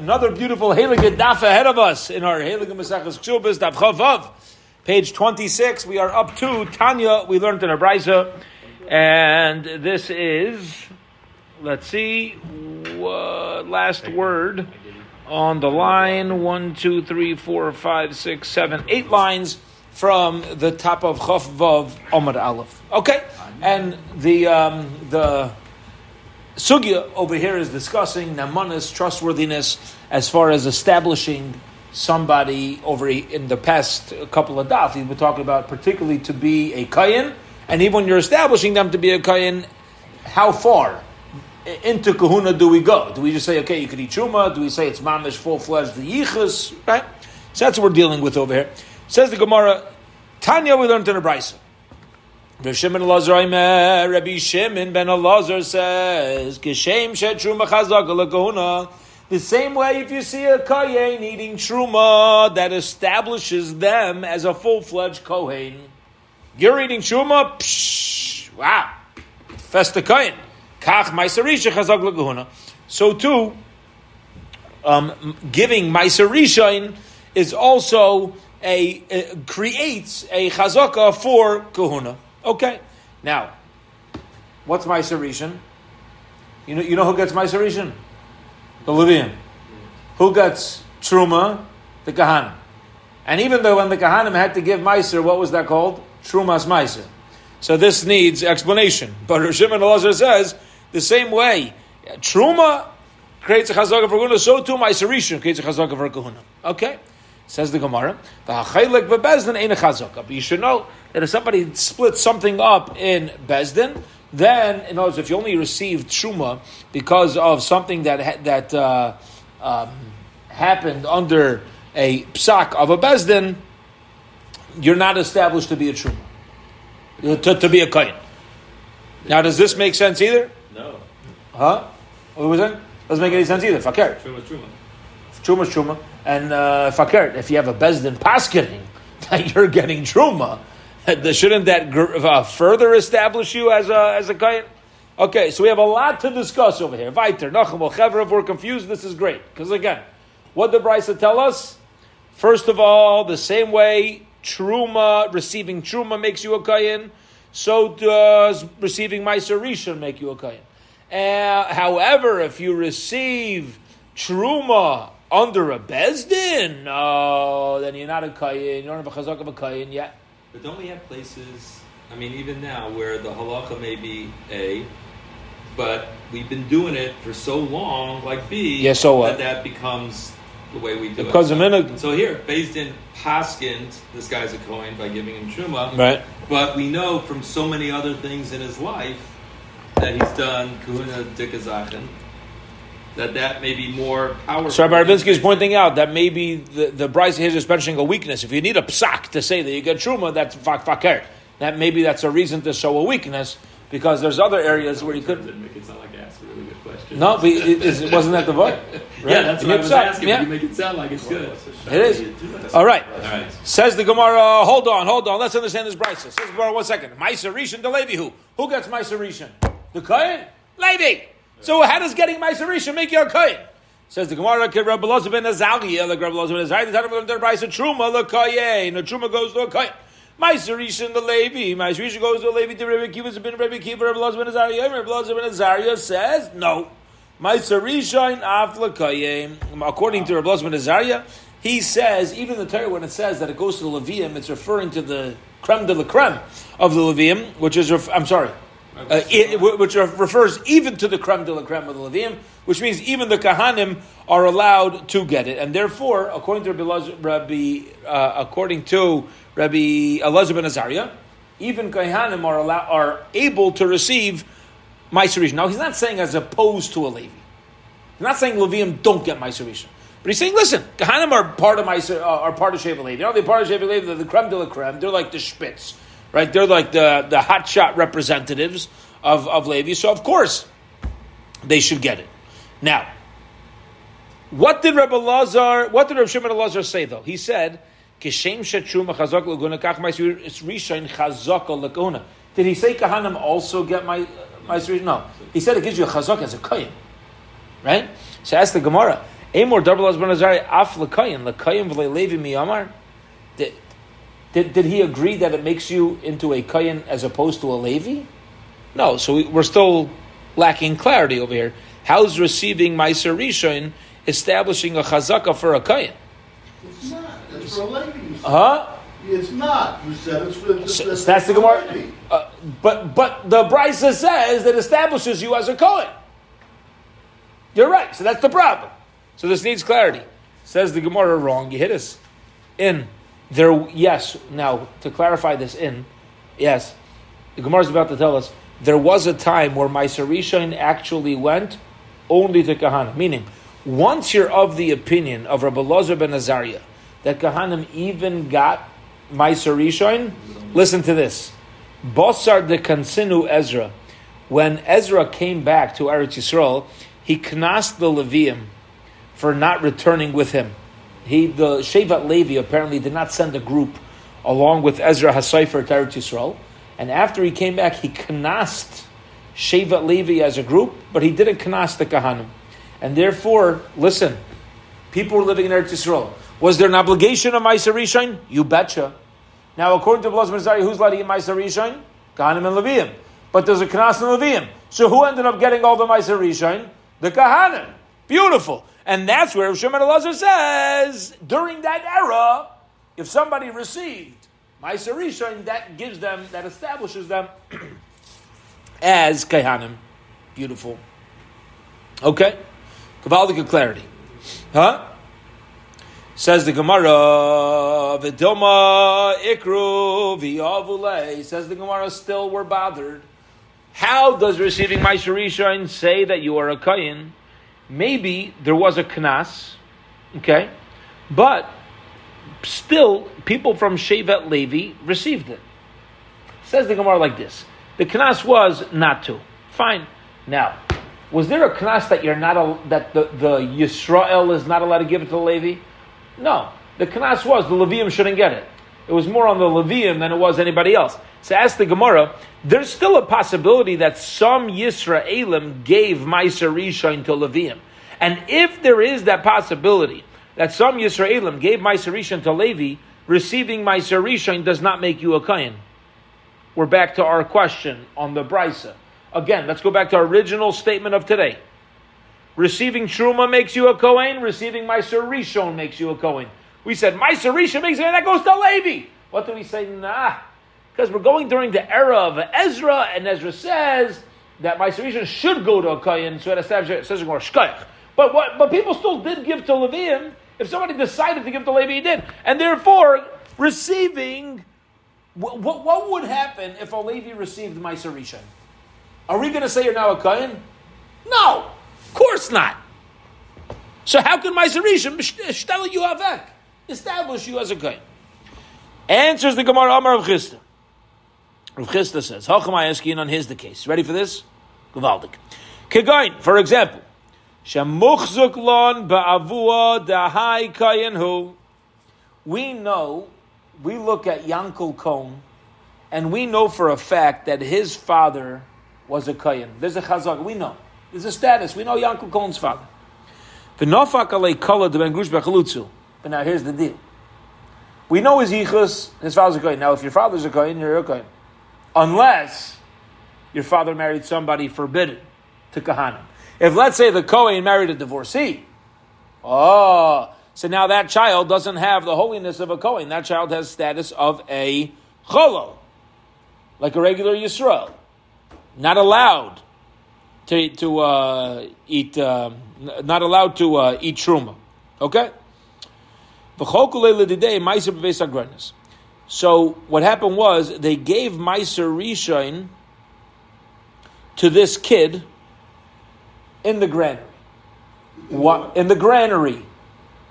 another beautiful Heilige Daf ahead of us in our Heilige Mesachas Ksubas Daf Chavav, page 26. We are up to Tanya, we learned in our Brisa, and this is, let's see, uh, last word on the line one, two, three, four, five, six, seven, eight lines from the top of Chav Vav Omar Aleph. Okay, and the um, the sugya over here is discussing namanas trustworthiness as far as establishing somebody over in the past couple of daf. Been talking about particularly to be a kayin, and even when you're establishing them to be a kayin, how far into kahuna do we go? Do we just say, okay, you can eat truma? Do we say it's mamish full fledged the yichus? Right. So that's what we're dealing with over here. Says the Gemara, Tanya, we learned in a brisa. Rabbi Shimon Elazar Rabbi Shimon ben Elazar says, "Geshem truma chazak The same way, if you see a kohen eating truma, that establishes them as a full-fledged kohen. You're eating truma, psh, wow, festa kohen. Kach ma'aserisha chazak legahuna. So too, um, giving ma'aserishain is also a, a creates a chazaka for kahuna. Okay. Now, what's my Rishon? You know, you know who gets my Rishon? The Levium. Who gets Truma? The Kahanim. And even though when the Kahanim had to give Meiser, what was that called? Trumas Meiser. So this needs explanation. But Rishim and Elazar says, the same way, Truma creates a chazaka for kahuna, so too Meiser creates a chazaka for kahuna. Okay? Says the Gemara, but you should know that if somebody splits something up in Bezdin, then, in other words, if you only received Truma because of something that that uh, um, happened under a psak of a Bezdin, you're not established to be a Truma, to, to be a Kain. Now, does this make sense either? No. Huh? What was it? Doesn't make any sense either. Fakir. Truma, Truma. Truma, Truma. And uh, fakir, if you have a bezdin paskening that you're getting truma, shouldn't that uh, further establish you as a as a kain? Okay, so we have a lot to discuss over here. Weiter, Nachum, if we're confused, this is great. Because again, what did Brisa tell us? First of all, the same way truma, receiving truma makes you a kain, so does receiving Meiser Rishon make you a kain. Uh, however, if you receive truma under a bezdin, no, then you're not a kayin. You don't have a chazak of a kayin yet. But don't we have places? I mean, even now where the halacha may be a, but we've been doing it for so long, like B. Yeah, so what? That that becomes the way we do because it. Because so, so here, based in Paskind, this guy's a coin by giving him truma. Right. But we know from so many other things in his life that he's done kuhuna dikazachin that that may be more powerful. So Rabbi Ravinsky is pointing out that maybe the, the Bryce here is mentioning a weakness. If you need a psak to say that you get truma, that's fakir. That maybe that's a reason to show a weakness because there's other areas where you could. Didn't make it sound like ask a really good question. No, but it, it, wasn't that the vote? Right? yeah, that's what I was asking. Yeah. You make it sound like it's good. It is. All right. All right. Says the Gemara. Hold on, hold on. Let's understand this Bryce. Says the Gemara. One second. Ma'aser Rishon the Levi. Who? Who gets Ma'aser Rishon? The Kohen. Levi. So how does getting Rishon make you a Kohen? Says the Gemara, Rabbi Loza ben Azaliah, like Rabbi Loza ben Azaliah, the time of the Brisa Truma lekayin. The Truma goes to a kayin. Ma'aser Rishon the Levi. Rishon goes to a Levi. The Rabbi Kiva ben Rabbi Kiva. Rabbi Loza ben Azariah. Rabbi Loza ben Azariah says no. Ma'aser Rishon af lekayim. According to Rabbi Loza ben Azariah, he says even the Torah when it says that it goes to the Levium, it's referring to the creme de la creme of the Levium, which is I'm sorry. Uh, it, which refers even to the creme de la creme of the Levium, which means even the Kahanim are allowed to get it, and therefore, according to Rabbi, Rabbi uh, according to Rabbi Elazar ben Azariah, even Kahanim are allow, are able to receive Maiserish. Now, he's not saying as opposed to a Levi. He's not saying Levium don't get Maiserish. But he's saying, listen, Kahanim are part of my are part of Sheva Levi. They're part of Sheva Levi. They're the creme de la creme. They're like the Spitz right? They're like the, the hotshot representatives of, of Levi. So, of course, they should get it. Now, what did Rabbi Lazar, what did Rabbi Shimon Lazar say, though? He said, Kishem kach. Did he say Kahanim also get my, my No. He said it gives you a chazak as a kohen. Right? So ask the Gemara. Amor double as benazari af lekayin lekayin v'leilevi miyamar. Did, did did he agree that it makes you into a kayin as opposed to a levi? No. So we, we're still lacking clarity over here. How's receiving Meiser Rishon establishing a chazaka for a kayin? It's not. It's for a lady. you said. Huh? It's not. You said it's for. It's, So, it's that's the for Gemara. Uh, but but the Brisa says that establishes you as a Kohen. You're right. So that's the problem. So this needs clarity. Says the Gemara wrong. You hit us. In there, yes. Now to clarify this, in yes, the Gemara is about to tell us there was a time where Meiser Rishon actually went only to Kahana. Meaning, once you're of the opinion of Rabbi Lozer ben Azariah that Kahanim even got Meiser Rishon, listen to this. Bosar de Kansinu Ezra. When Ezra came back to Eretz Yisrael, he knast the Levium for not returning with him. He, the Shevat Levi apparently did not send a group along with Ezra Hasaifer to Eretz Yisrael. And after he came back, he knast Shevat Levi as a group, but he didn't knast the Kahanim. And therefore, listen, people were living in Eretz Yisrael. Was there an obligation of Meiser Rishon? You betcha. Now, according to Blas Merzari, who's allowed to eat Meiser Rishon? Kahanim and Levium. But there's a Knas and Levium. So who ended up getting all the Meiser Rishon? The Kahanim. Beautiful. And that's where Shimon Elazar says, during that era, if somebody received Meiser Rishon, that gives them, that establishes them as Kahanim. Beautiful. Okay? Kavaldic clarity. Huh? Says the Gemara, Vidoma Ikru V'Yavule. Says the Gemara, still we're bothered. How does receiving Meiser Rishon say that you are a Kayin? Maybe there was a Knas, okay? But still, people from Shevet Levi received it. Says the Gemara like this. The Knas was not to. Fine. Now, was there a Knas that you're not, a, that the, the Yisrael is not allowed to give it to the Levi? No. The Knas was the Levium shouldn't get it. It was more on the Levium than it was anybody else. So ask the Gemara, there's still a possibility that some Yisraelim gave Meiser Rishon to Levium. And if there is that possibility that some Yisraelim gave Meiser Rishon to Levi, receiving Meiser Rishon does not make you a Kayan. We're back to our question on the Brisa. Again, let's go back to our original statement of today. Receiving Truma makes you a Kohen, receiving Meiser Rishon makes you a Kohen. We said Meiser Rishon makes that goes to Levi. What do we say? Nah. Because we're going during the era of Ezra, and Ezra says that Meiser Rishon should go to a Kohen, so it establishes, says more Shkayach. But what, but people still did give to Levium. If somebody decided to give to Levi, he did. And therefore, receiving, what, what, would happen if a Levi received Meiser Rishon? Are we going to say you're now a Kohen? No, of course not. So how can Meiser Rishon shtell you avek, establish you as a Kohen? Answers the Gemara Amar of Chisda. Rav Chisda says, Hachamai on his the case. Ready for this? Gavaldik. Kegain, for example, Shemuchzuk lon ba'avua dahai kayin hu. We know, we look at Yankel Cohn, and we know for a fact that his father was a kayin. There's a chazak. We know. There's a status. We know Yankel Cohn's father. V'nofak alei kala de ben grush. But now here's the deal. We know his yichus, his father's a kohen. Now, if your father's a kohen, you're a kohen. Unless your father married somebody forbidden to kahanim. If, let's say, the kohen married a divorcee, oh, so now that child doesn't have the holiness of a kohen. That child has status of a cholo, like a regular Yisrael. Not allowed to, to uh, eat, n- not allowed to uh, eat truma. Okay? So what happened was they gave Meiser Rishon to this kid in the granary. What in the granary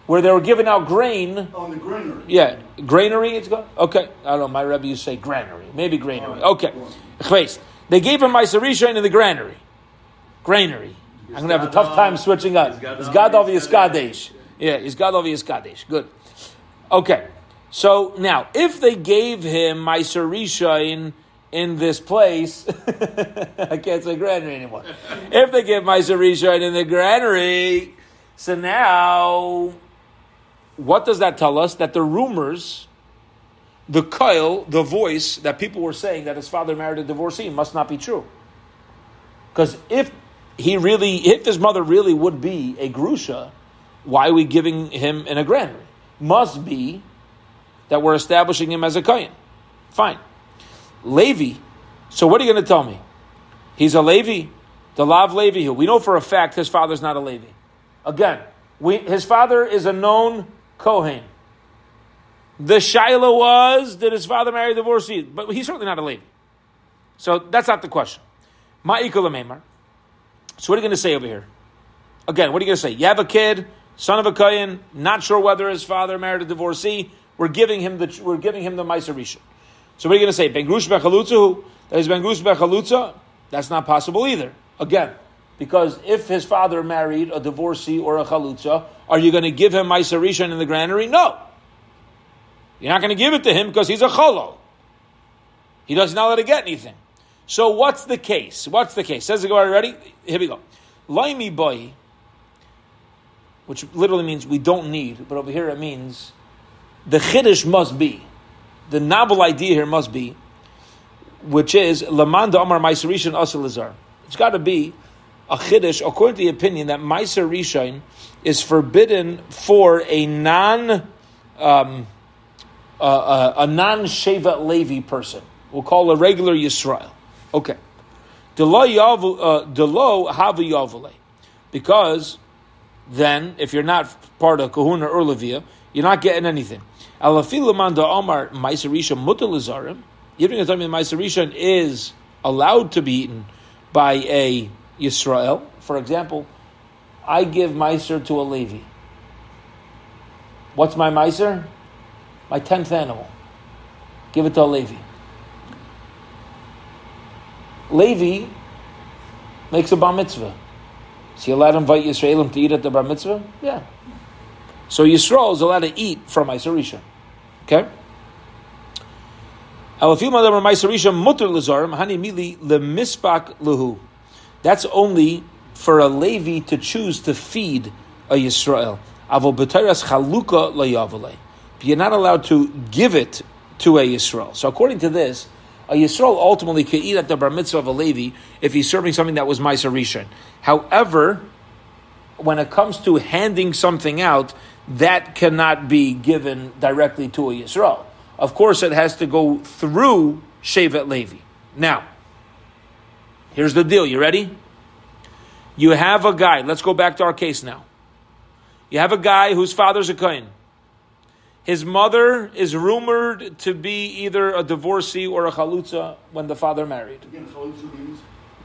where they were giving out grain. On the granary. Yeah, granary. It's called. Okay, I don't know. My rebbe to say granary, maybe granary. Okay. They gave him Meiser Rishon in the granary. Granary. I'm gonna have a tough time switching up. It's Gadol Yiskadesh. Yeah, it's Gadol Yiskadesh. Good. Okay. So now, if they gave him Meiser Rishon in this place, I can't say granary anymore. if they give Meiser in the granary, So now, what does that tell us? That the rumors, the coil, the voice that people were saying that his father married a divorcee must not be true. Because if he really, if his mother really would be a grusha, why are we giving him in a granary? Must be that we're establishing him as a kohen. Fine. Levi. So what are you going to tell me? He's a Levi. The Lav Levi. Who we know for a fact his father's not a Levi. Again, we, his father is a known Kohen. The Shaila was did his father marry a divorcee, but he's certainly not a Levi. So that's not the question. Ma'ikul So what are you going to say over here? Again, what are you going to say? You have a kid, son of a Kohen, not sure whether his father married a divorcee. We're giving him the we're giving him the Meiser Rishon. So what are you going to say? Ben Grush Bechalutza? That is Ben Grush Bechalutza? That's not possible either. Again, because if his father married a divorcee or a chalutza, are you going to give him Meiser Rishon in the granary? No. You're not going to give it to him because he's a cholo. He does not let it get anything. So what's the case? What's the case? Says the Gemara, ready? Here we go. Laimi boy, which literally means we don't need, but over here it means the chiddush must be, the novel idea here must be, which is lamanda amar ma'aser rishon asel It's got to be a chiddush according to the opinion that ma'aser rishon is forbidden for a non um, uh, a non sheva levi person. We'll call a regular Yisrael. Okay. Delo uh, havu yavule. Because then, if you're not part of Kahuna or Levia, you're not getting anything. Alafilaman da Omar Maisarisha Mutalizarim. To tell Maisarisha is allowed to be eaten by a Yisrael. For example, I give Meiser to a Levi. What's my Meiser? My tenth animal. Give it to a Levi. Levi makes a bar mitzvah. Is he allowed to invite Yisraelim to eat at the bar mitzvah? Yeah. So Yisrael is allowed to eat from Maisarisha. Okay? Avu chumotam mi Israel's mutz'lizam hani midli lemispak lohu. That's only for a Levi to choose to feed a Yisrael. But you're not allowed to give it to a Yisrael. So according to this, a Yisrael ultimately can eat at the bar mitzvah of a Levi if he's serving something that was Maisa Rishon. However, when it comes to handing something out, that cannot be given directly to a Yisrael. Of course, it has to go through Shevet Levi. Now, here's the deal. You ready? You have a guy. Let's go back to our case now. You have a guy whose father's a Kohen. His mother is rumored to be either a divorcee or a chalutza when the father married. Again?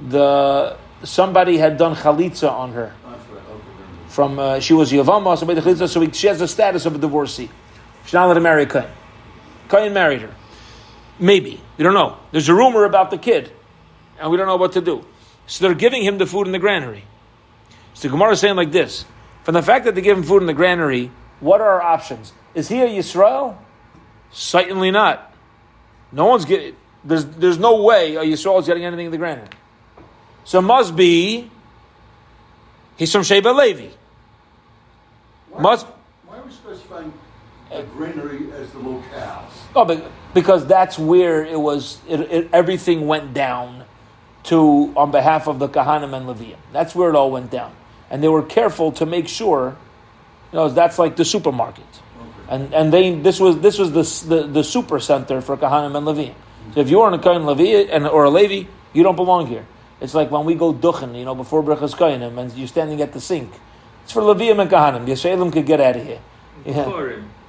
The somebody had done chalitza on her. From uh, she was yavama, so chalitza, so she has the status of a divorcee. She's not allowed to marry a kohen. Kohen married her. Maybe we don't know. There's a rumor about the kid, and we don't know what to do. So they're giving him the food in the granary. So the Gemara is saying like this: from the fact that they give him food in the granary, what are our options? Is he a Yisrael? Certainly not. No one's getting. There's there's no way a Yisrael is getting anything in the granary. So must be he's from Sheba Levi. Why, Must why are we specifying a granary as the locale? oh, but, because that's where it was. It, it, everything went down to on behalf of the Kahanim and Levium. That's where it all went down, and they were careful to make sure. You know, that's like the supermarket. And and they this was this was the the, the super center for Kahanim and Levi. So if you are in a Kohen Levi and or a Levi, you don't belong here. It's like when we go duchen, you know, before Brachas Kohanim, and you're standing at the sink. It's for Levium and Kahanim. Yisraelim could get out of here. Yeah.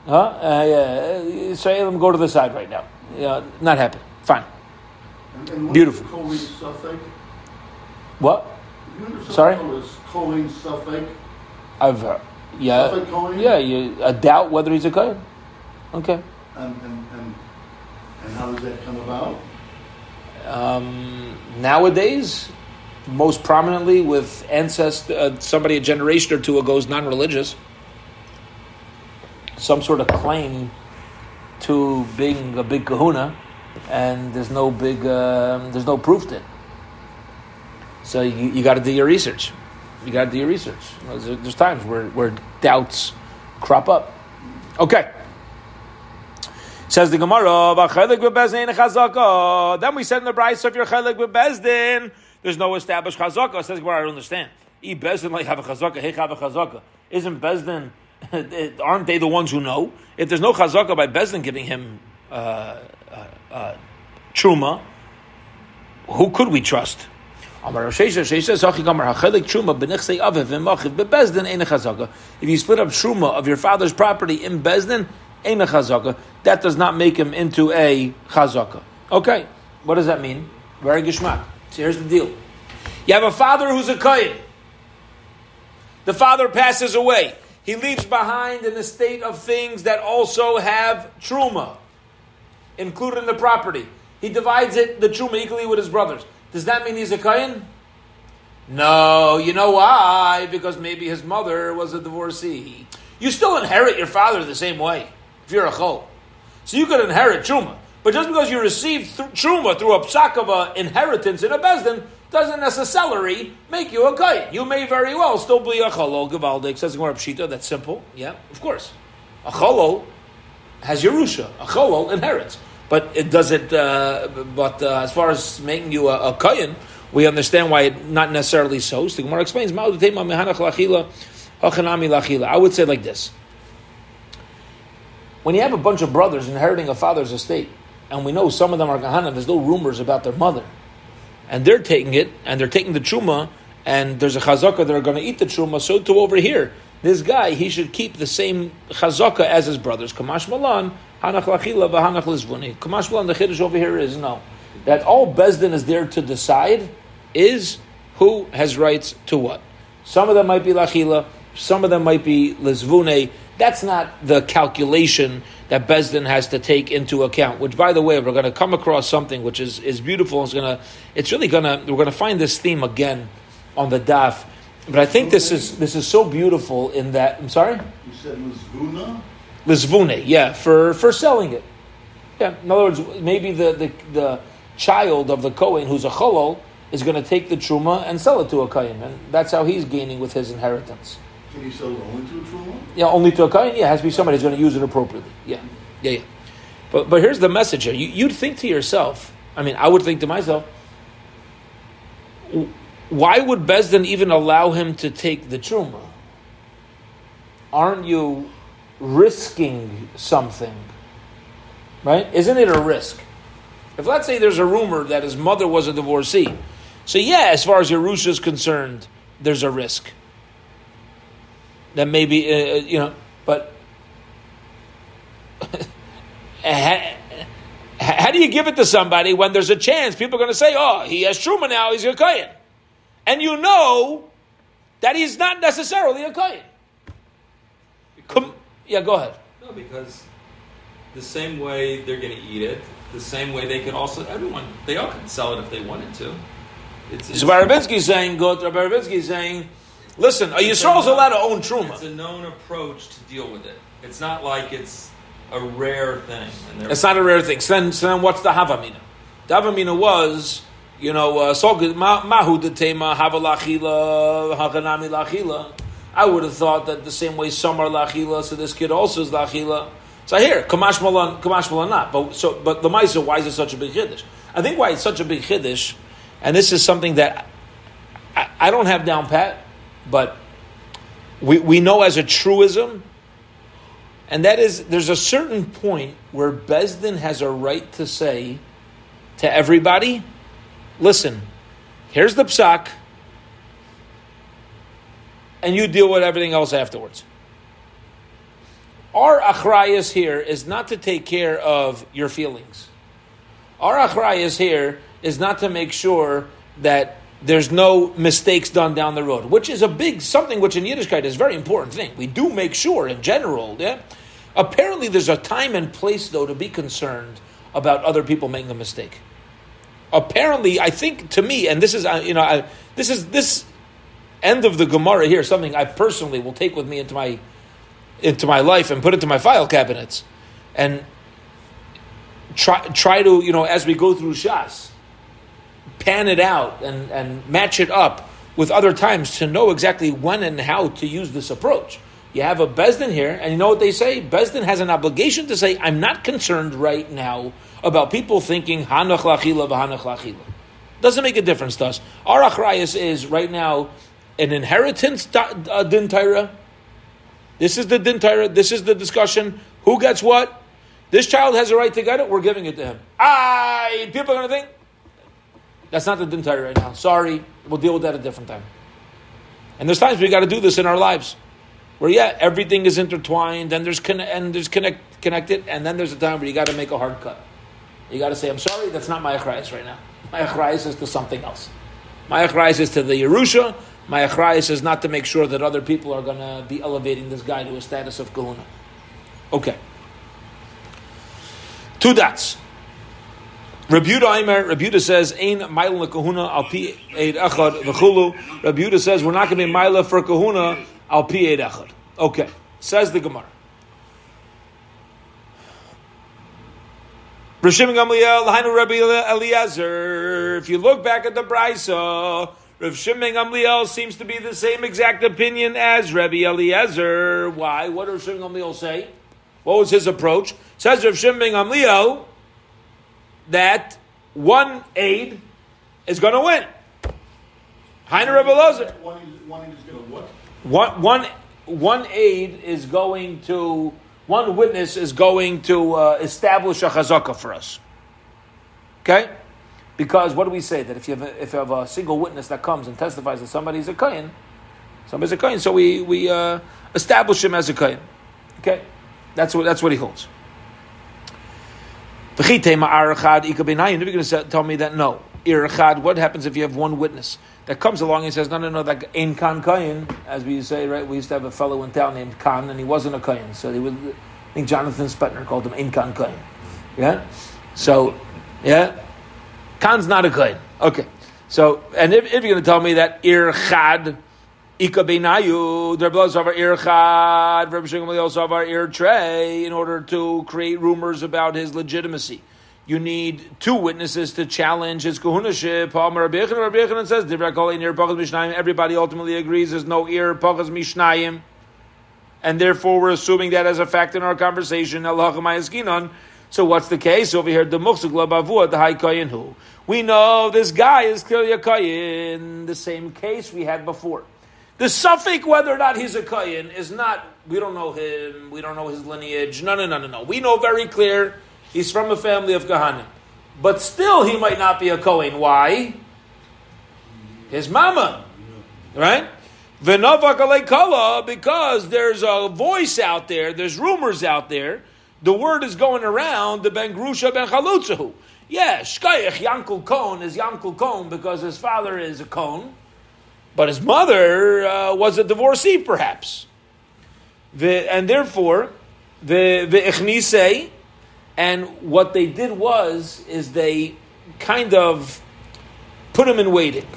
Huh? Uh, yeah. Yisraelim go to the side right now. Yeah, not happening. Fine. And, and Beautiful. Kohen Suffolk? What? Sorry? what is Kohen Suffolk? I've heard. Yeah. Kohen? Yeah. You a doubt whether he's a Kohen. Okay. And, and, and, and how does that come about? Um, nowadays, most prominently with ancestor, uh, somebody a generation or two ago is non-religious, some sort of claim to being a big kahuna, and there's no big, um there's no proof to it. So you, you got to do your research. You got to do your research. There's, times where, where doubts crop up. Okay. Says the Gemara, Then we said in the Bryce, if you're chelik bezdin, there's no established chazaka. Says Gemara, I don't understand. E bezdin like have a chazaka, hey have a chazaka. Isn't bezdin? Aren't they the ones who know? If there's no chazaka by bezdin giving him uh, uh, uh, truma, who could we trust? If you split up truma of your father's property in bezdin, ain't a chazaka. That does not make him into a chazaka. Okay, what does that mean? Very gishmak. So here's the deal: you have a father who's a kohen. The father passes away. He leaves behind an estate of things that also have truma included in the property. He divides it the truma equally with his brothers. Does that mean he's a kohen? No, you know why? Because maybe his mother was a divorcee. You still inherit your father the same way if you're a chol. So you could inherit truma. But just because you receive th- truma through a psak of a inheritance in a bezdin doesn't necessarily make you a kohen. You may very well still be a cholol gavaldik. Says Gemara Pshita. That's simple. Yeah, of course. A cholol has Yerusha. A cholol inherits. But it does it. Uh, but uh, as far as making you a, a kohen, we understand why it not necessarily so. The Gemara explains. I would say like this when you have a bunch of brothers inheriting a father's estate, and we know some of them are Kahana, there's no rumors about their mother, and they're taking it, and they're taking the Truma, and there's a Chazaka, they're going to eat the Truma, so to over here, this guy, he should keep the same Chazaka as his brothers. Kamash Malan, Hanach Lachila, Vahanach Lizvuni. Kamash Malan, the Chiddush over here is no. That all Bezdin is there to decide is who has rights to what. Some of them might be Lachila, some of them might be Lizvune, that's not the calculation that Bezdin has to take into account. Which, by the way, we're going to come across something which is, is beautiful. It's going to, it's really going to, we're going to find this theme again on the daf. But I think this is this is so beautiful in that. I'm sorry. You said Lizvuna. Lizvune, yeah, for for selling it. Yeah, in other words, maybe the the, the child of the Kohen who's a cholol is going to take the truma and sell it to a Kohen, and that's how he's gaining with his inheritance. Can you sell it only to a truma? Yeah, only to a kohen. Yeah, it has to be somebody who's going to use it appropriately. Yeah, yeah, yeah. But but here's the message here. You, you'd think to yourself. I mean, I would think to myself. Why would Besdin even allow him to take the truma? Aren't you risking something? Right? Isn't it a risk? If let's say there's a rumor that his mother was a divorcee, so yeah, as far as Yerusha is concerned, there's a risk that maybe uh, uh you know, but how, how, do you give it to somebody when there's a chance people are going to say, "Oh, he has truma now; he's a kohen," and you know that he's not necessarily a kohen? Come, yeah, go ahead. No, because the same way they're going to eat it, the same way they could also everyone they all can sell it if they wanted to. It's, it's so saying, go. Rabinsky is saying Listen, a Yisrael is allowed to own truma. It's a known approach to deal with it. It's not like it's a rare thing. It's not a rare thing. So then, so then what's the Havamina? The Havamina was, you know, uh, Mahu de Tema, Havalachila, Haganami Lachila. I would have thought that the same way some are Lachila, so this kid also is Lachila. So here, Kamash Malan, Kamash Malan not. But, so, but the Maisa, why is it such a big Chiddush? I think why it's such a big Chiddush, and this is something that I, I don't have down pat, but we, we know as a truism, and that is there's a certain point where Besdin has a right to say to everybody, listen, here's the psak, and you deal with everything else afterwards. Our achrayas here is not to take care of your feelings. Our achrayas here is not to make sure that there's no mistakes done down the road, which is a big something which in Yiddishkeit is a very important thing. We do make sure in general, yeah. Apparently, there's a time and place though to be concerned about other people making a mistake. Apparently, I think to me, and this is uh, you know, I, this is this end of the Gemara here, something I personally will take with me into my into my life and put into my file cabinets, and try try to you know as we go through Shas pan it out and, and match it up with other times to know exactly when and how to use this approach. You have a Besdin here, and you know what they say? Besdin has an obligation to say, I'm not concerned right now about people thinking Hanach Lachila v'Hanach Lachila. Doesn't make a difference to us. Our Achrayas is right now an inheritance uh, din Torah. This is the din Torah. This is the discussion. Who gets what? This child has a right to get it. We're giving it to him. I people are going to think that's not the din Torah right now. Sorry, we'll deal with that at a different time. And there's times we got to do this in our lives, where yeah, everything is intertwined and there's con- and there's connect- connected, and then there's a time where you got to make a hard cut. You got to say, I'm sorry, that's not my achrayas right now. My achrayas is to something else. My achrayas is to the Yerusha. My achrayas is not to make sure that other people are going to be elevating this guy to a status of kahuna. Okay. Two dots. Rebuta Aimer, Rebuta says, Ain Maila Kahuna al pi eid echad v'chulu. Rebuta says, we're not going to be Maila for Kahuna al pi eid echad. Okay. Says the Gemara. Rishim Gamliel, Lahainu Rabbi Eliezer. If you look back at the Brisa, Rav Shimon Gamliel seems to be the same exact opinion as Rabbi Eliezer. Why? What did Rav Shimon Gamliel say? What was his approach? Says Rav Shimon Gamliel that one aid is going to win. Hainu Rabbi Eliezer. One one is going to what? One, one, one aid is going to one witness is going to uh, establish a chazaka for us. Okay? Because what do we say? That if you have a, if you have a single witness that comes and testifies that somebody's a kohen, somebody's a kohen, so we, we uh, establish him as a kohen. Okay? That's what, that's what he holds. You're going to tell me that no. What happens if you have one witness that comes along and says, no, no, no, that in Khan Kayin, as we say, right? We used to have a fellow in town named Khan, and he wasn't a Kayin. So he was, I think Jonathan Spetner called him in Khan Kayin. Yeah? So, yeah? Khan's not a Kayin. Okay. So, and if, if you're going to tell me that Irchad, Ika Rabbi Zavar Irchad, Rabbi Shimon Zavar Ir Trey, in order to create rumors about his legitimacy you need two witnesses to challenge his kahunaship. Rabbi says, everybody ultimately agrees there's no ear pachas mishnayim. And therefore, we're assuming that as a fact in our conversation. So what's the case over here? The the we know this guy is clearly a kayin. The same case we had before. The suffix whether or not he's a kayin is not. We don't know him. We don't know his lineage. No, no, no, no, no. We know very clear He's from a family of Kahanim. But still, he might not be a Kohen. Why? His mama. Right? Because there's a voice out there, there's rumors out there, the word is going around, the Ben Grusha Ben Chalutzahu. Yeah, Shkayach Yankel Kohn is Yankel Kohn because his father is a Kohn, but his mother uh, was a divorcee, perhaps. And therefore, the the Ichnise, and what they did was, is they kind of put him in waiting.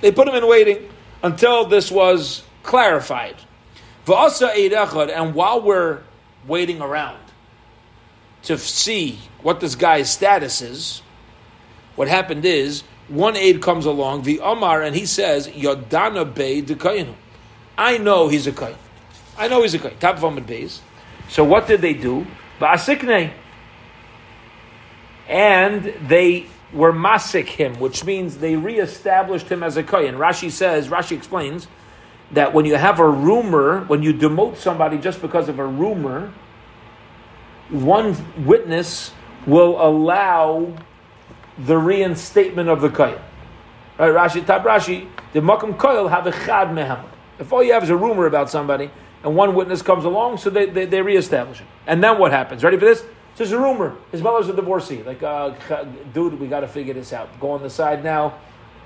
They put him in waiting until this was clarified. And while we're waiting around to see what this guy's status is, what happened is one aide comes along, the Omar, and he says, Yodana Bey I know he's a kain. I know he's a kain. Top of Amid Beis. So what did they do? Ba'asikne and they were masik him, which means they reestablished him as a kohen. Rashi says, Rashi explains that when you have a rumor, when you demote somebody just because of a rumor, one witness will allow the reinstatement of the kohen. Right, Rashi, Tab Rashi, the makam koil have a chad mehamad. If all you have is a rumor about somebody, and one witness comes along, so they, they, they reestablish it. And then what happens? Ready for this? Just a rumor. His mother's a divorcee. Like, uh, dude, we got to figure this out. Go on the side now.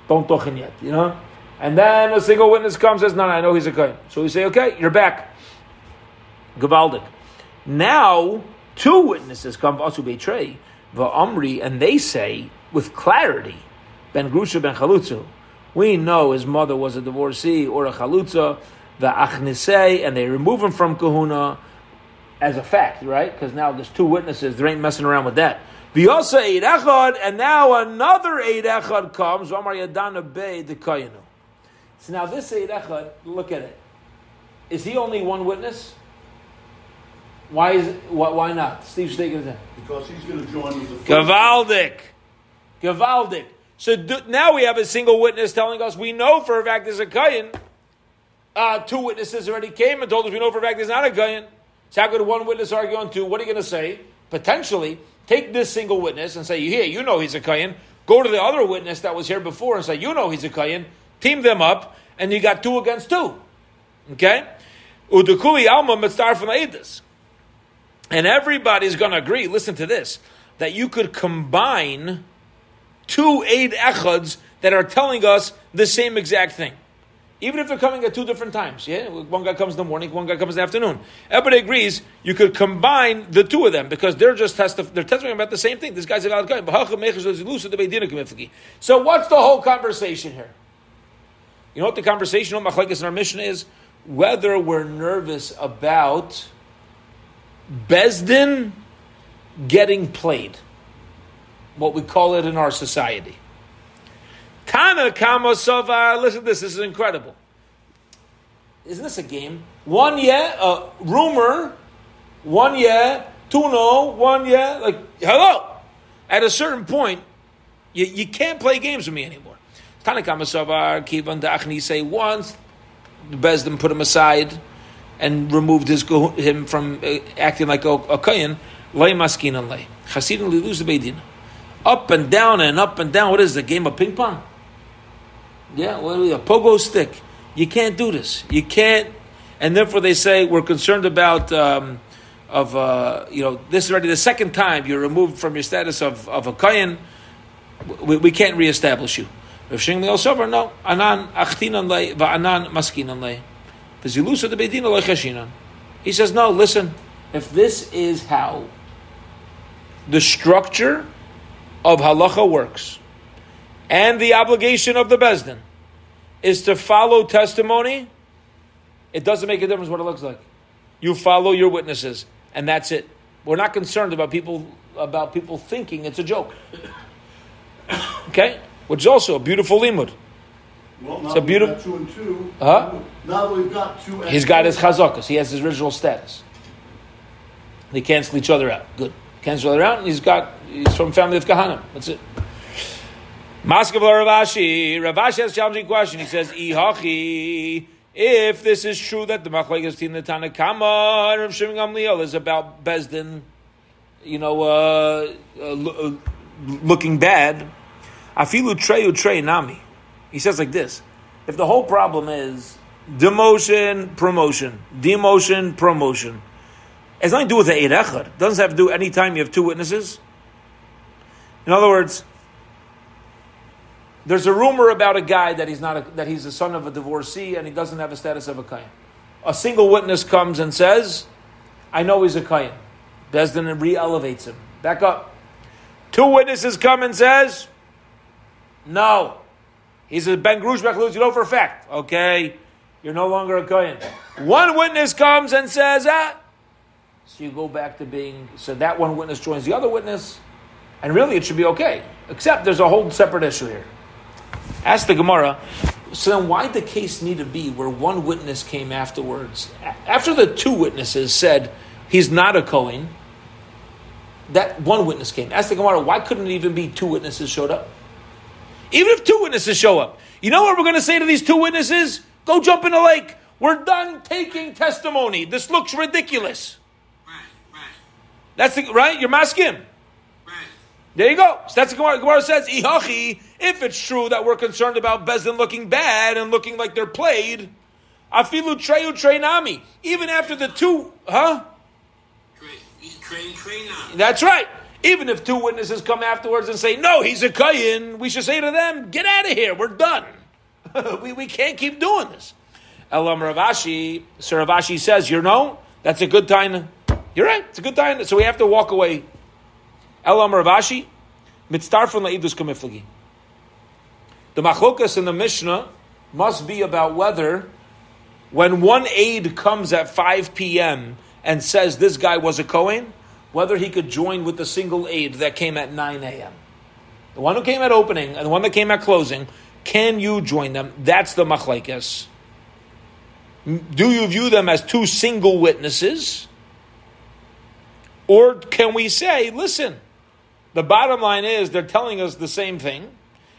Don't talk in yet, you know? And then a single witness comes says, no, no, I know he's a kohen. So we say, okay, you're back. Gavaldik. Now, two witnesses come, also betray, Amri, and they say, with clarity, Ben Grusha Ben Chalutzu, we know his mother was a divorcee or a chalutza, the achnisei, and they remove him from kahuna, as a fact, right? Because now there's two witnesses. There ain't messing around with that. V'yosa eid echad, and now another eid echad comes. Amar yadana bey de kayinu. So now this Eid Echad, look at it. Is he only one witness? Why is it, why, why not? Steve shaking his head. Because he's going to join with the first. Gavaldik. Gavaldik. So do, now we have a single witness telling us we know for a fact there's a Kayan. Uh, two witnesses already came and told us we know for a fact there's not a Kayan. So how could one witness argue on two? What are you going to say? Potentially, take this single witness and say, here, you know he's a Kayan. Go to the other witness that was here before and say, you know he's a Kayan. Team them up, and you got two against two. Okay? Udukuli alma mitzar from. And everybody's going to agree, listen to this, that you could combine two Eid Echads that are telling us the same exact thing. Even if they're coming at two different times. Yeah? One guy comes in the morning, one guy comes in the afternoon. Everybody agrees you could combine the two of them because they're just testif- they're testifying about the same thing. This guy's a valid guy. So what's the whole conversation here? You know what the conversation on Machlekes in our mission is? Whether we're nervous about Besdin getting played, what we call it in our society. Tana Kama Sovar, listen to this, this is incredible. Isn't this a game? One yeah, uh, rumor, one yeah, two no, one yeah, like, hello. At a certain point, you, you can't play games with me anymore. Tana Kama Sovar, Kivan Dachni say once, the put him aside and removed his him from uh, acting like a, a kohen. Lay maskin and lay chasidim lose beidin. Up and down and up and down. What is the game of ping pong? Yeah, what do we, a pogo stick. You can't do this. You can't, and therefore they say we're concerned about. Um, of uh, you know, this is already the second time you're removed from your status of, of a kohen. We, we can't reestablish you. Rav Shingli also no anan achtinan lay va'anan maskinan lay. The zilusa de bedina lechashinan. He says no. Listen, if this is how the structure of halacha works, and the obligation of the bezdin is to follow testimony, it doesn't make a difference what it looks like. You follow your witnesses, and that's it. We're not concerned about people about people thinking it's a joke. Okay, which is also a beautiful limud. Well, now It's a beautiful- two and two. Huh? Now we've got two. He's got his chazakas. He has his original status. They cancel each other out. Good. Cancel each other out, and he's got he's from family of Kahanim. That's it. Maskav Ravashi. Ravashi has a challenging question. He says, Ihachi. If this is true that the Machlekes Tin the Tanakama and Rav Shimon Gamliel is about Bezdin, you know, uh, uh, uh, looking bad, Afilu Treyu Trey Nami. He says like this: If the whole problem is demotion, promotion, demotion, promotion, it has nothing to do with the Eid Echad. It doesn't have to do any time you have two witnesses. In other words, there's a rumor about a guy that he's not a, that he's the son of a divorcee and he doesn't have a status of a kayan. A single witness comes and says, "I know he's a kayan." Bezdin re-elevates him. Back up. Two witnesses come and says, "No, he's a Ben Grushbach. You know for a fact. Okay, you're no longer a kayan." One witness comes and says, "Ah." So you go back to being so that one witness joins the other witness, and really it should be okay. Except there's a whole separate issue here. Ask the Gemara. So then, why the case need to be where one witness came afterwards? After the two witnesses said he's not a Kohen, that one witness came. Ask the Gemara. Why couldn't it even be two witnesses showed up? Even if two witnesses show up, you know what we're going to say to these two witnesses? Go jump in the lake. We're done taking testimony. This looks ridiculous. Right, right, That's the right. You're masking. There you go. So that's the Gemara. Gemara says, Ihachi, if it's true that we're concerned about Bezdin looking bad and looking like they're played, Afilu Treyu Treinami. Even after the two, huh? That's right. Even if two witnesses come afterwards and say, no, he's a Kayin, we should say to them, get out of here, we're done. we, we can't keep doing this. Elam Ravashi, Sir Ravashi says, you know, that's a good time. You're right, it's a good time. So we have to walk away. Elam Ravashi, mitztarfun la'idus kamiflagi. The machlokas in the Mishnah must be about whether when one aide comes at 5 p.m. and says this guy was a Kohen, whether he could join with the single aide that came at 9 a.m. The one who came at opening and the one that came at closing, Can you join them? That's the machlekes. Do you view them as two single witnesses? Or can we say, listen, the bottom line is they're telling us the same thing,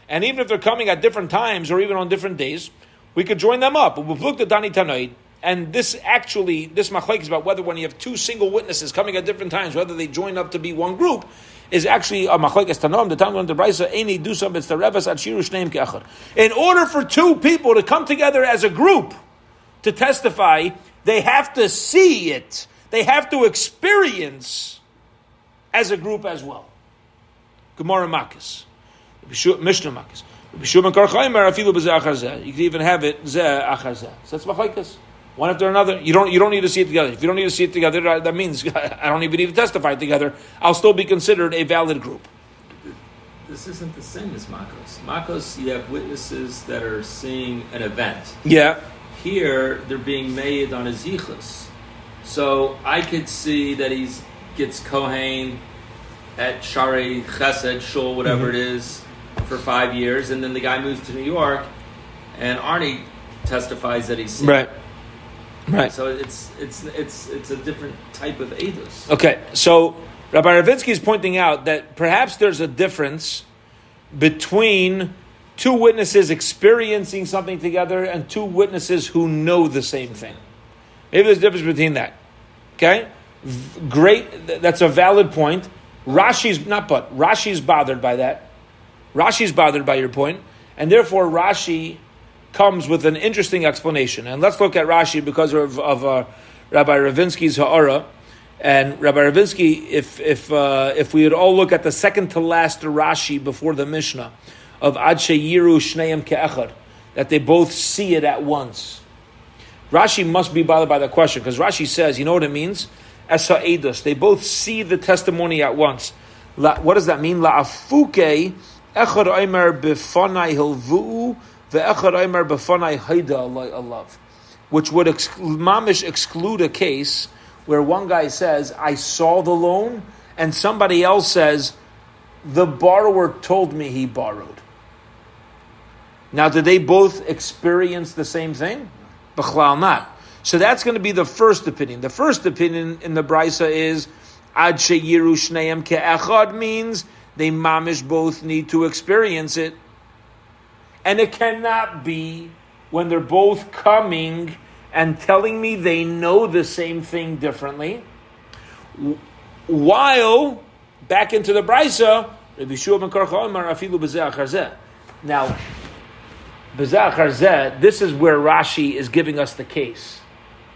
and even if they're coming at different times or even on different days, we could join them up. We've looked at Dani Tanoid, and this actually, this machlek is about whether when you have two single witnesses coming at different times, whether they join up to be one group, is actually a machlek tanom. The brisa any do some it's the revas at shiru shneim keachad. In order for two people to come together as a group to testify, they have to see it. They have to experience as a group as well. Gemara Makis, Mishnah Makis. You can even have it zeh achar zeh. So that's machlekes. One after another. You don't you don't need to see it together. If you don't need to see it together, uh, that means I don't even need to testify together. I'll still be considered a valid group. This isn't the same as Makos. Makos, you have witnesses that are seeing an event. Yeah. Here, they're being made on a zichus. So I could see that he gets Kohen at Shari Chesed, Shul, whatever Mm-hmm. it is, for five years, and then the guy moves to New York, and Arnie testifies that he's seen. Right. Right. So it's it's it's it's a different type of edus. Okay, so Rabbi Ravinsky is pointing out that perhaps there's a difference between two witnesses experiencing something together and two witnesses who know the same thing. Maybe there's a difference between that. Okay? V- Great, th- that's a valid point. Rashi's, not but, Rashi's bothered by that. Rashi's bothered by your point, and therefore Rashi comes with an interesting explanation. And let's look at Rashi because of, of uh, Rabbi Ravinsky's Ha'ara. And Rabbi Ravinsky, if if uh, if we would all look at the second to last Rashi before the Mishnah of Ad Sheyiru Shneim Ke'echad, that they both see it at once. Rashi must be bothered by the question because Rashi says, you know what it means? Esa edus. They both see the testimony at once. La, what does that mean? La afuke echad oimer befanai hilvu ve'echad haida alav, which would exclude, mamish exclude a case where one guy says, "I saw the loan," and somebody else says, "The borrower told me he borrowed." Now, did they both experience the same thing? B'chlal not. So that's going to be the first opinion. The first opinion in the brisa is ad sheyiru ke'echad means they mamish both need to experience it, and it cannot be when they're both coming and telling me they know the same thing differently. While back into the brisa. Now, this is where Rashi is giving us the case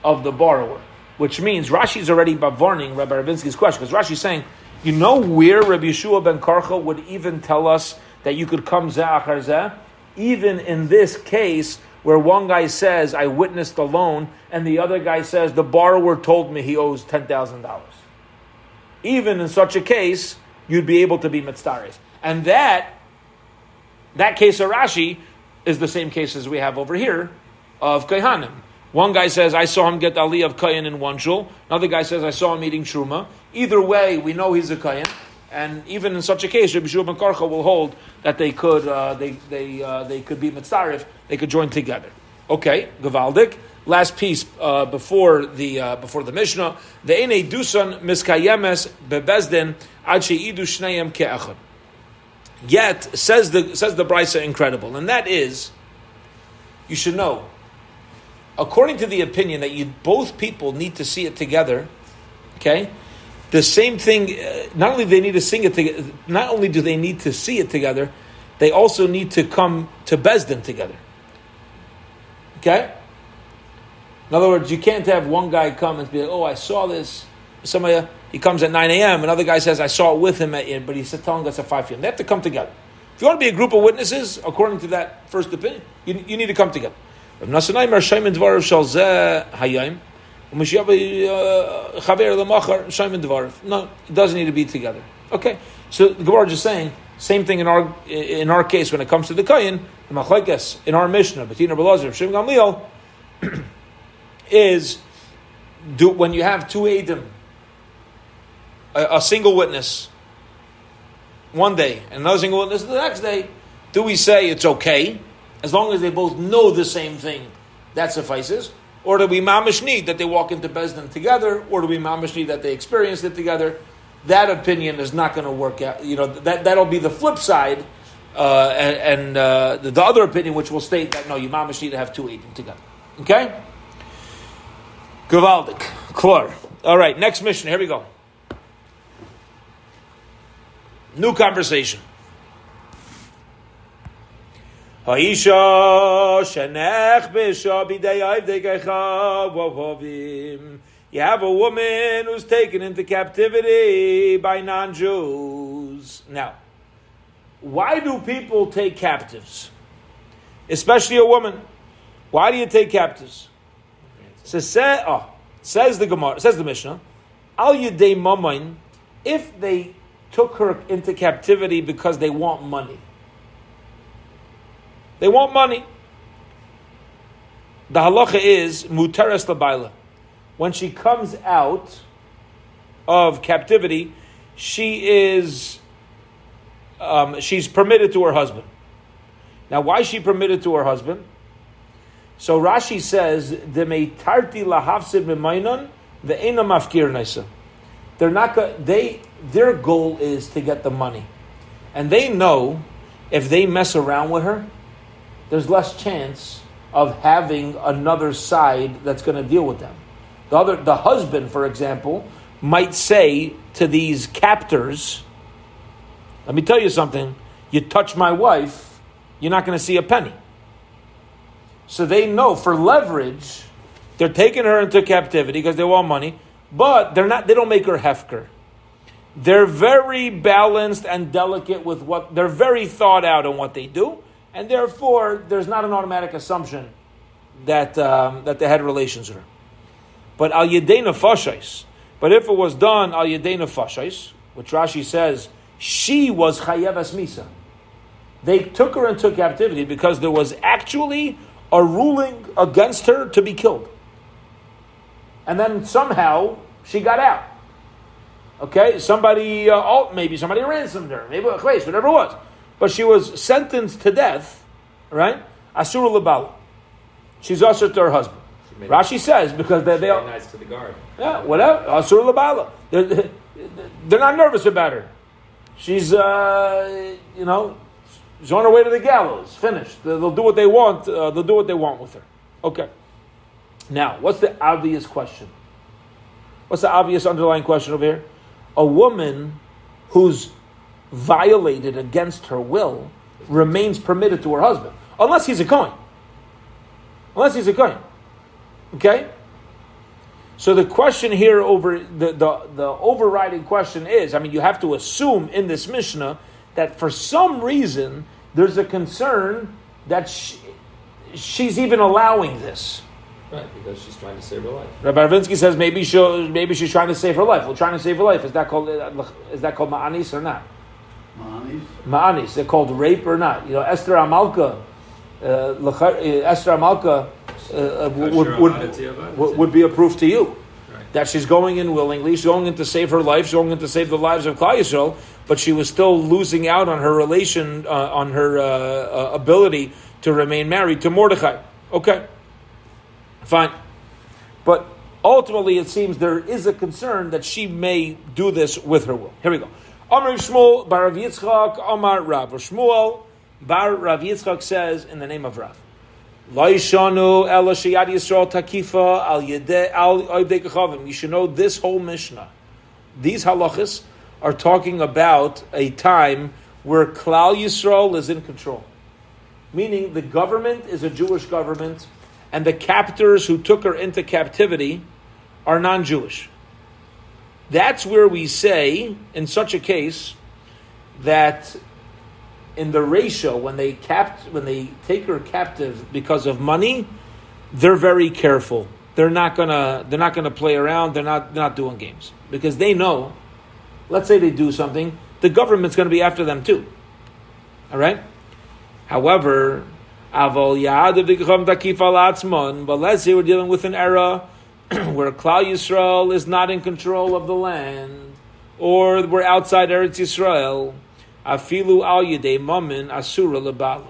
of the borrower, which means Rashi is already warning Rabbi Ravinsky's question because Rashi is saying, you know where Rabbi Yeshua ben Karcha would even tell us that you could come zeh? Even in this case, where one guy says, I witnessed the loan, and the other guy says, the borrower told me he owes $10,000. Even in such a case, you'd be able to be mitzdarif. And that, that case of Rashi is the same case as we have over here of Kaihanim. One guy says, I saw him get Ali of Kayan in one shul. Another guy says, I saw him eating Truma. Either way, we know he's a Kayan. And even in such a case, Rabbi Shua ben Karcha will hold that they could, uh, they, they, uh, they could be mitzarif, they could join together. Okay, Gavaldik. Last piece uh, before the uh, before the Mishnah. The ene dusan miskayemes bebezdin ad sheidu shneim ke'echad. Yet says the says the Brisa incredible, and that is, you should know, according to the opinion that you both people need to see it together. Okay, the same thing. Uh, not only they need to sing it together, not only do they need to see it together, they also need to come to Besdin together. Okay. In other words, you can't have one guy come and be like, "Oh, I saw this." Somebody he comes at nine a.m. Another guy says, "I saw it with him," at, but he's telling us at five p.m. They have to come together. If you want to be a group of witnesses, according to that first opinion, you, you need to come together. Rav Nasanai Mar Shaimin Dvarav Shal Zeh Hayim. Uh, no, it doesn't need to be together. Okay, so the Gemara is saying same thing in our in our case when it comes to the Kayin, the Machlekes in our Mishnah, Betina Belazar, Shem Gamliel, is do when you have two Adim, a, a single witness, one day, and another single witness the next day, do we say it's okay As long as they both know the same thing, that suffices. Or do we mamish need that they walk into Bezdin together, or do we mamish need that they experienced it together? That opinion is not going to work out. You know, that, that'll be the flip side. Uh, and and uh, the, the other opinion, which will state that no, you mamish need to have two eating together. Okay? Gavaldik. Klar. All right, next mission. Here we go. New conversation. Haisha shenech. You have a woman who's taken into captivity by non-Jews. Now, why do people take captives? Especially a woman. Why do you take captives? So say, oh, says the Gemara, says the Mishnah, Al Yedei Mamain, if they took her into captivity because they want money. They want money. The halacha is muteres labaila. When she comes out of captivity, she is um, she's permitted to her husband. Now, why is she permitted to her husband? So Rashi says, "De meitarti lahavsid memainon ve'ena mafkir naisa." They're not they their goal is to get the money, and they know if they mess around with her, there's less chance of having another side that's going to deal with them. The other, the husband, for example, might say to these captors, "Let me tell you something. You touch my wife, you're not going to see a penny." So they know for leverage, they're taking her into captivity because they want money, but they're not. They don't make her hefker. They're very balanced and delicate with what they're very thought out on what they do, and therefore there's not an automatic assumption that um, that they had relations with her. But al yedena fashais. But if it was done al yedena fashais, which Rashi says she was chayevas misa, they took her into captivity because there was actually a ruling against her to be killed. And then somehow she got out. Okay, somebody, uh, oh, maybe somebody ransomed her, maybe a place, whatever it was. But she was sentenced to death, right? Asura Labala. She's usher to her husband. Rashi says because they, they all, nice to the guard. yeah, whatever. Asura Labala. They're, they're not nervous about her. She's, uh, you know, she's on her way to the gallows. Finished. They'll they'll do what they want. Uh, they'll do what they want with her. Okay. Now, what's the obvious question? What's the obvious underlying question over here? A woman who's violated against her will remains permitted to her husband, unless he's a Kohen. Unless he's a Kohen. Okay? So the question here over the, the, the overriding question is, I mean, you have to assume in this Mishnah that for some reason there's a concern that she, she's even allowing this. Right, because she's trying to save her life. Rabbi Ravinsky says maybe she maybe she's trying to save her life. Well, trying to save her life is that called is that called ma'anis or not? Manis. Ma'anis. They're called rape or not? You know, Esther Amalka, uh, Lechar- uh, Esther Amalka uh, uh, would, would, would, would, would be a proof to you Right. that she's going in willingly. She's going in to save her life. She's going in to save the lives of Klal Yisrael, but she was still losing out on her relation, uh, on her uh, uh, ability to remain married to Mordechai. Okay, fine. But ultimately, it seems there is a concern that she may do this with her will. Here we go. Amar Shmuel bar Rav Yitzchak, Amar Rav. Shmuel bar Rav Yitzchak says in the name of Rav. You should know this whole Mishnah. These halachas are talking about a time where Klal Yisrael is in control. Meaning the government is a Jewish government and the captors who took her into captivity are non-Jewish. That's where we say, in such a case, that in the ratio when they capt when they take her captive because of money, they're very careful. They're not gonna they're not gonna play around. They're not they're not doing games because they know. Let's say they do something, the government's going to be after them too. All right. However, but let's say we're dealing with an era where Klal Yisrael is not in control of the land, or we're outside Eretz Yisrael. Afilu al yedei mamin asura lebala.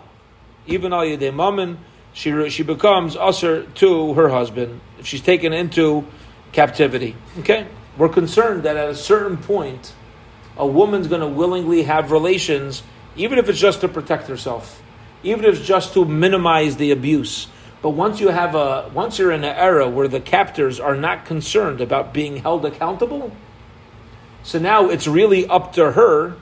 even al yedei mammon, she she becomes usher to her husband if she's taken into captivity. Okay, we're concerned that at a certain point, a woman's going to willingly have relations, even if it's just to protect herself, even if it's just to minimize the abuse. But once you have a once you're in an era where the captors are not concerned about being held accountable, so now it's really up to her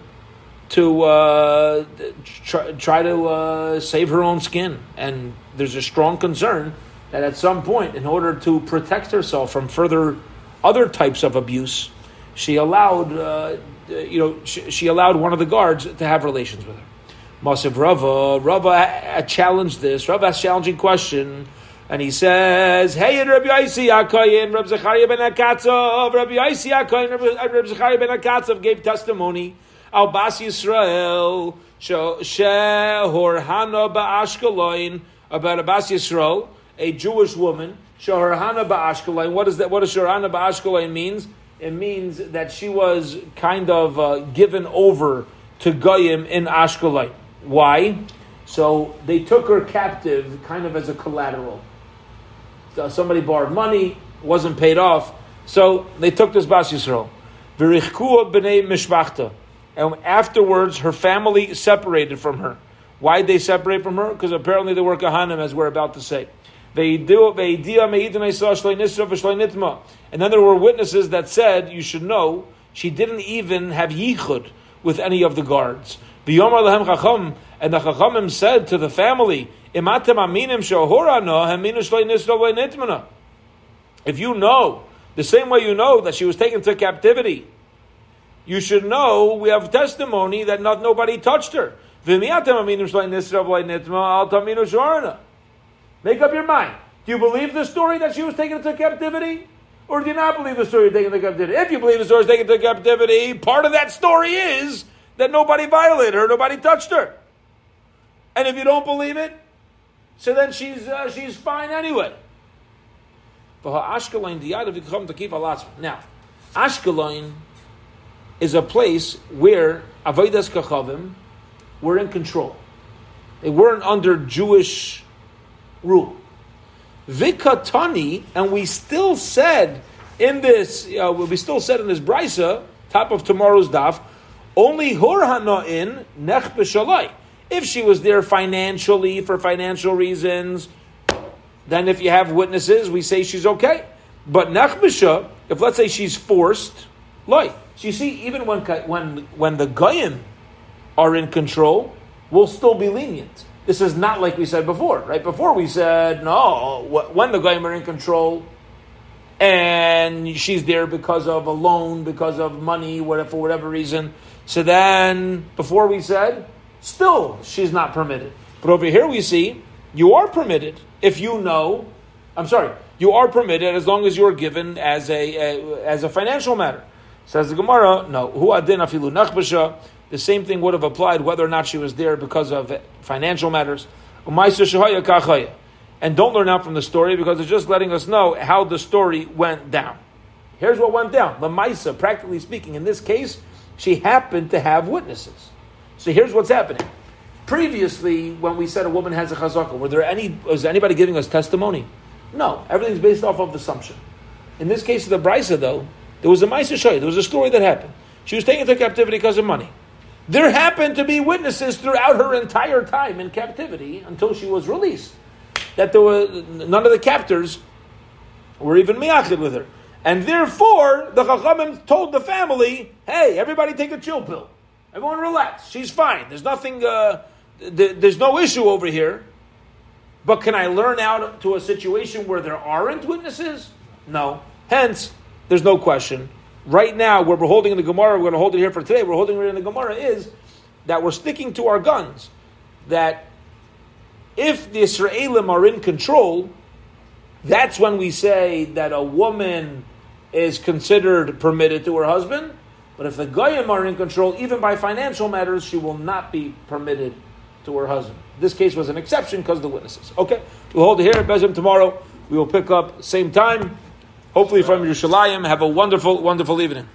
to uh, try, try to uh, save her own skin. And there's a strong concern that at some point, in order to protect herself from further other types of abuse, she allowed, uh, you know, she, she, allowed one of the guards to have relations with her. Masiv Rava, Rava challenged this. Rava asked challenging question. And he says, Hey, and Rabbi Yaisi Akayin, Rabbi Zechariah ben Akatzov, Rabbi Yaisi Akayin, Rabbi Zechariah ben Akatzov gave testimony Al Bas Yisrael Shehorhana Ba'ashkaloin about a Bas Yisrael, a Jewish woman. Shehorhana Ba'ashkaloin. What is that? What does Shehorhana Ba'ashkaloin means? It means that she was kind of uh, given over to Goyim in Ashkelon. Why? So they took her captive kind of as a collateral. So somebody borrowed money, wasn't paid off, so they took this Bas Yisrael. And afterwards her family separated from her. Why did they separate from her? Because apparently they were kahanim, as we're about to say. And then there were witnesses that said, you should know, she didn't even have yichud with any of the guards. And the chachamim said to the family, if you know, the same way you know that she was taken to captivity, you should know we have testimony that not nobody touched her. Make up your mind. Do you believe the story that she was taken into captivity? Or do you not believe the story taken into captivity? If you believe the story taken into captivity, part of that story is that nobody violated her, nobody touched her. And if you don't believe it, so then she's uh, she's fine anyway. Now, Ashkelon is a place where Avodas Kachavim were in control. They weren't under Jewish rule. Vikatani, and we still said in this, uh, we still said in this brisa, top of tomorrow's daf, only hurhana in nech b'shalai. If she was there financially for financial reasons, then if you have witnesses, we say she's okay. But nech if let's say she's forced, loy. So you see, even when when when the goyim are in control, we'll still be lenient. This is not like we said before, right? Before we said no, when the goyim are in control, and she's there because of a loan, because of money, whatever for whatever reason. So then, before we said, still she's not permitted. But over here we see you are permitted if you know. I'm sorry, you are permitted as long as you're given as a, a as a financial matter. Says the Gemara, no. Who adin afilu nachbasha. The same thing would have applied whether or not she was there because of financial matters. And don't learn out from the story because it's just letting us know how the story went down. Here's what went down. The Maisa, practically speaking, in this case, she happened to have witnesses. So here's what's happening. Previously, when we said a woman has a chazaka, were there any was anybody giving us testimony? No. Everything's based off of assumption. In this case of the Brisa, though, there was a Maisa Shoy, there was a story that happened. She was taken to captivity because of money. There happened to be witnesses throughout her entire time in captivity until she was released. That there were none of the captors were even miyachid with her. And therefore, the Chachamim told the family, hey, everybody take a chill pill. Everyone relax. She's fine. There's nothing, uh, th- there's no issue over here. But can I learn out to a situation where there aren't witnesses? No. Hence, there's no question. Right now, where we're holding in the Gemara, we're going to hold it here for today, we're holding it in the Gemara is that we're sticking to our guns. That if the Israelim are in control, that's when we say that a woman is considered permitted to her husband. But if the Goyim are in control, even by financial matters, she will not be permitted to her husband. This case was an exception because of the witnesses. Okay, we'll hold it here at Bezim tomorrow. We will pick up same time hopefully from Yerushalayim. Have a wonderful, wonderful evening.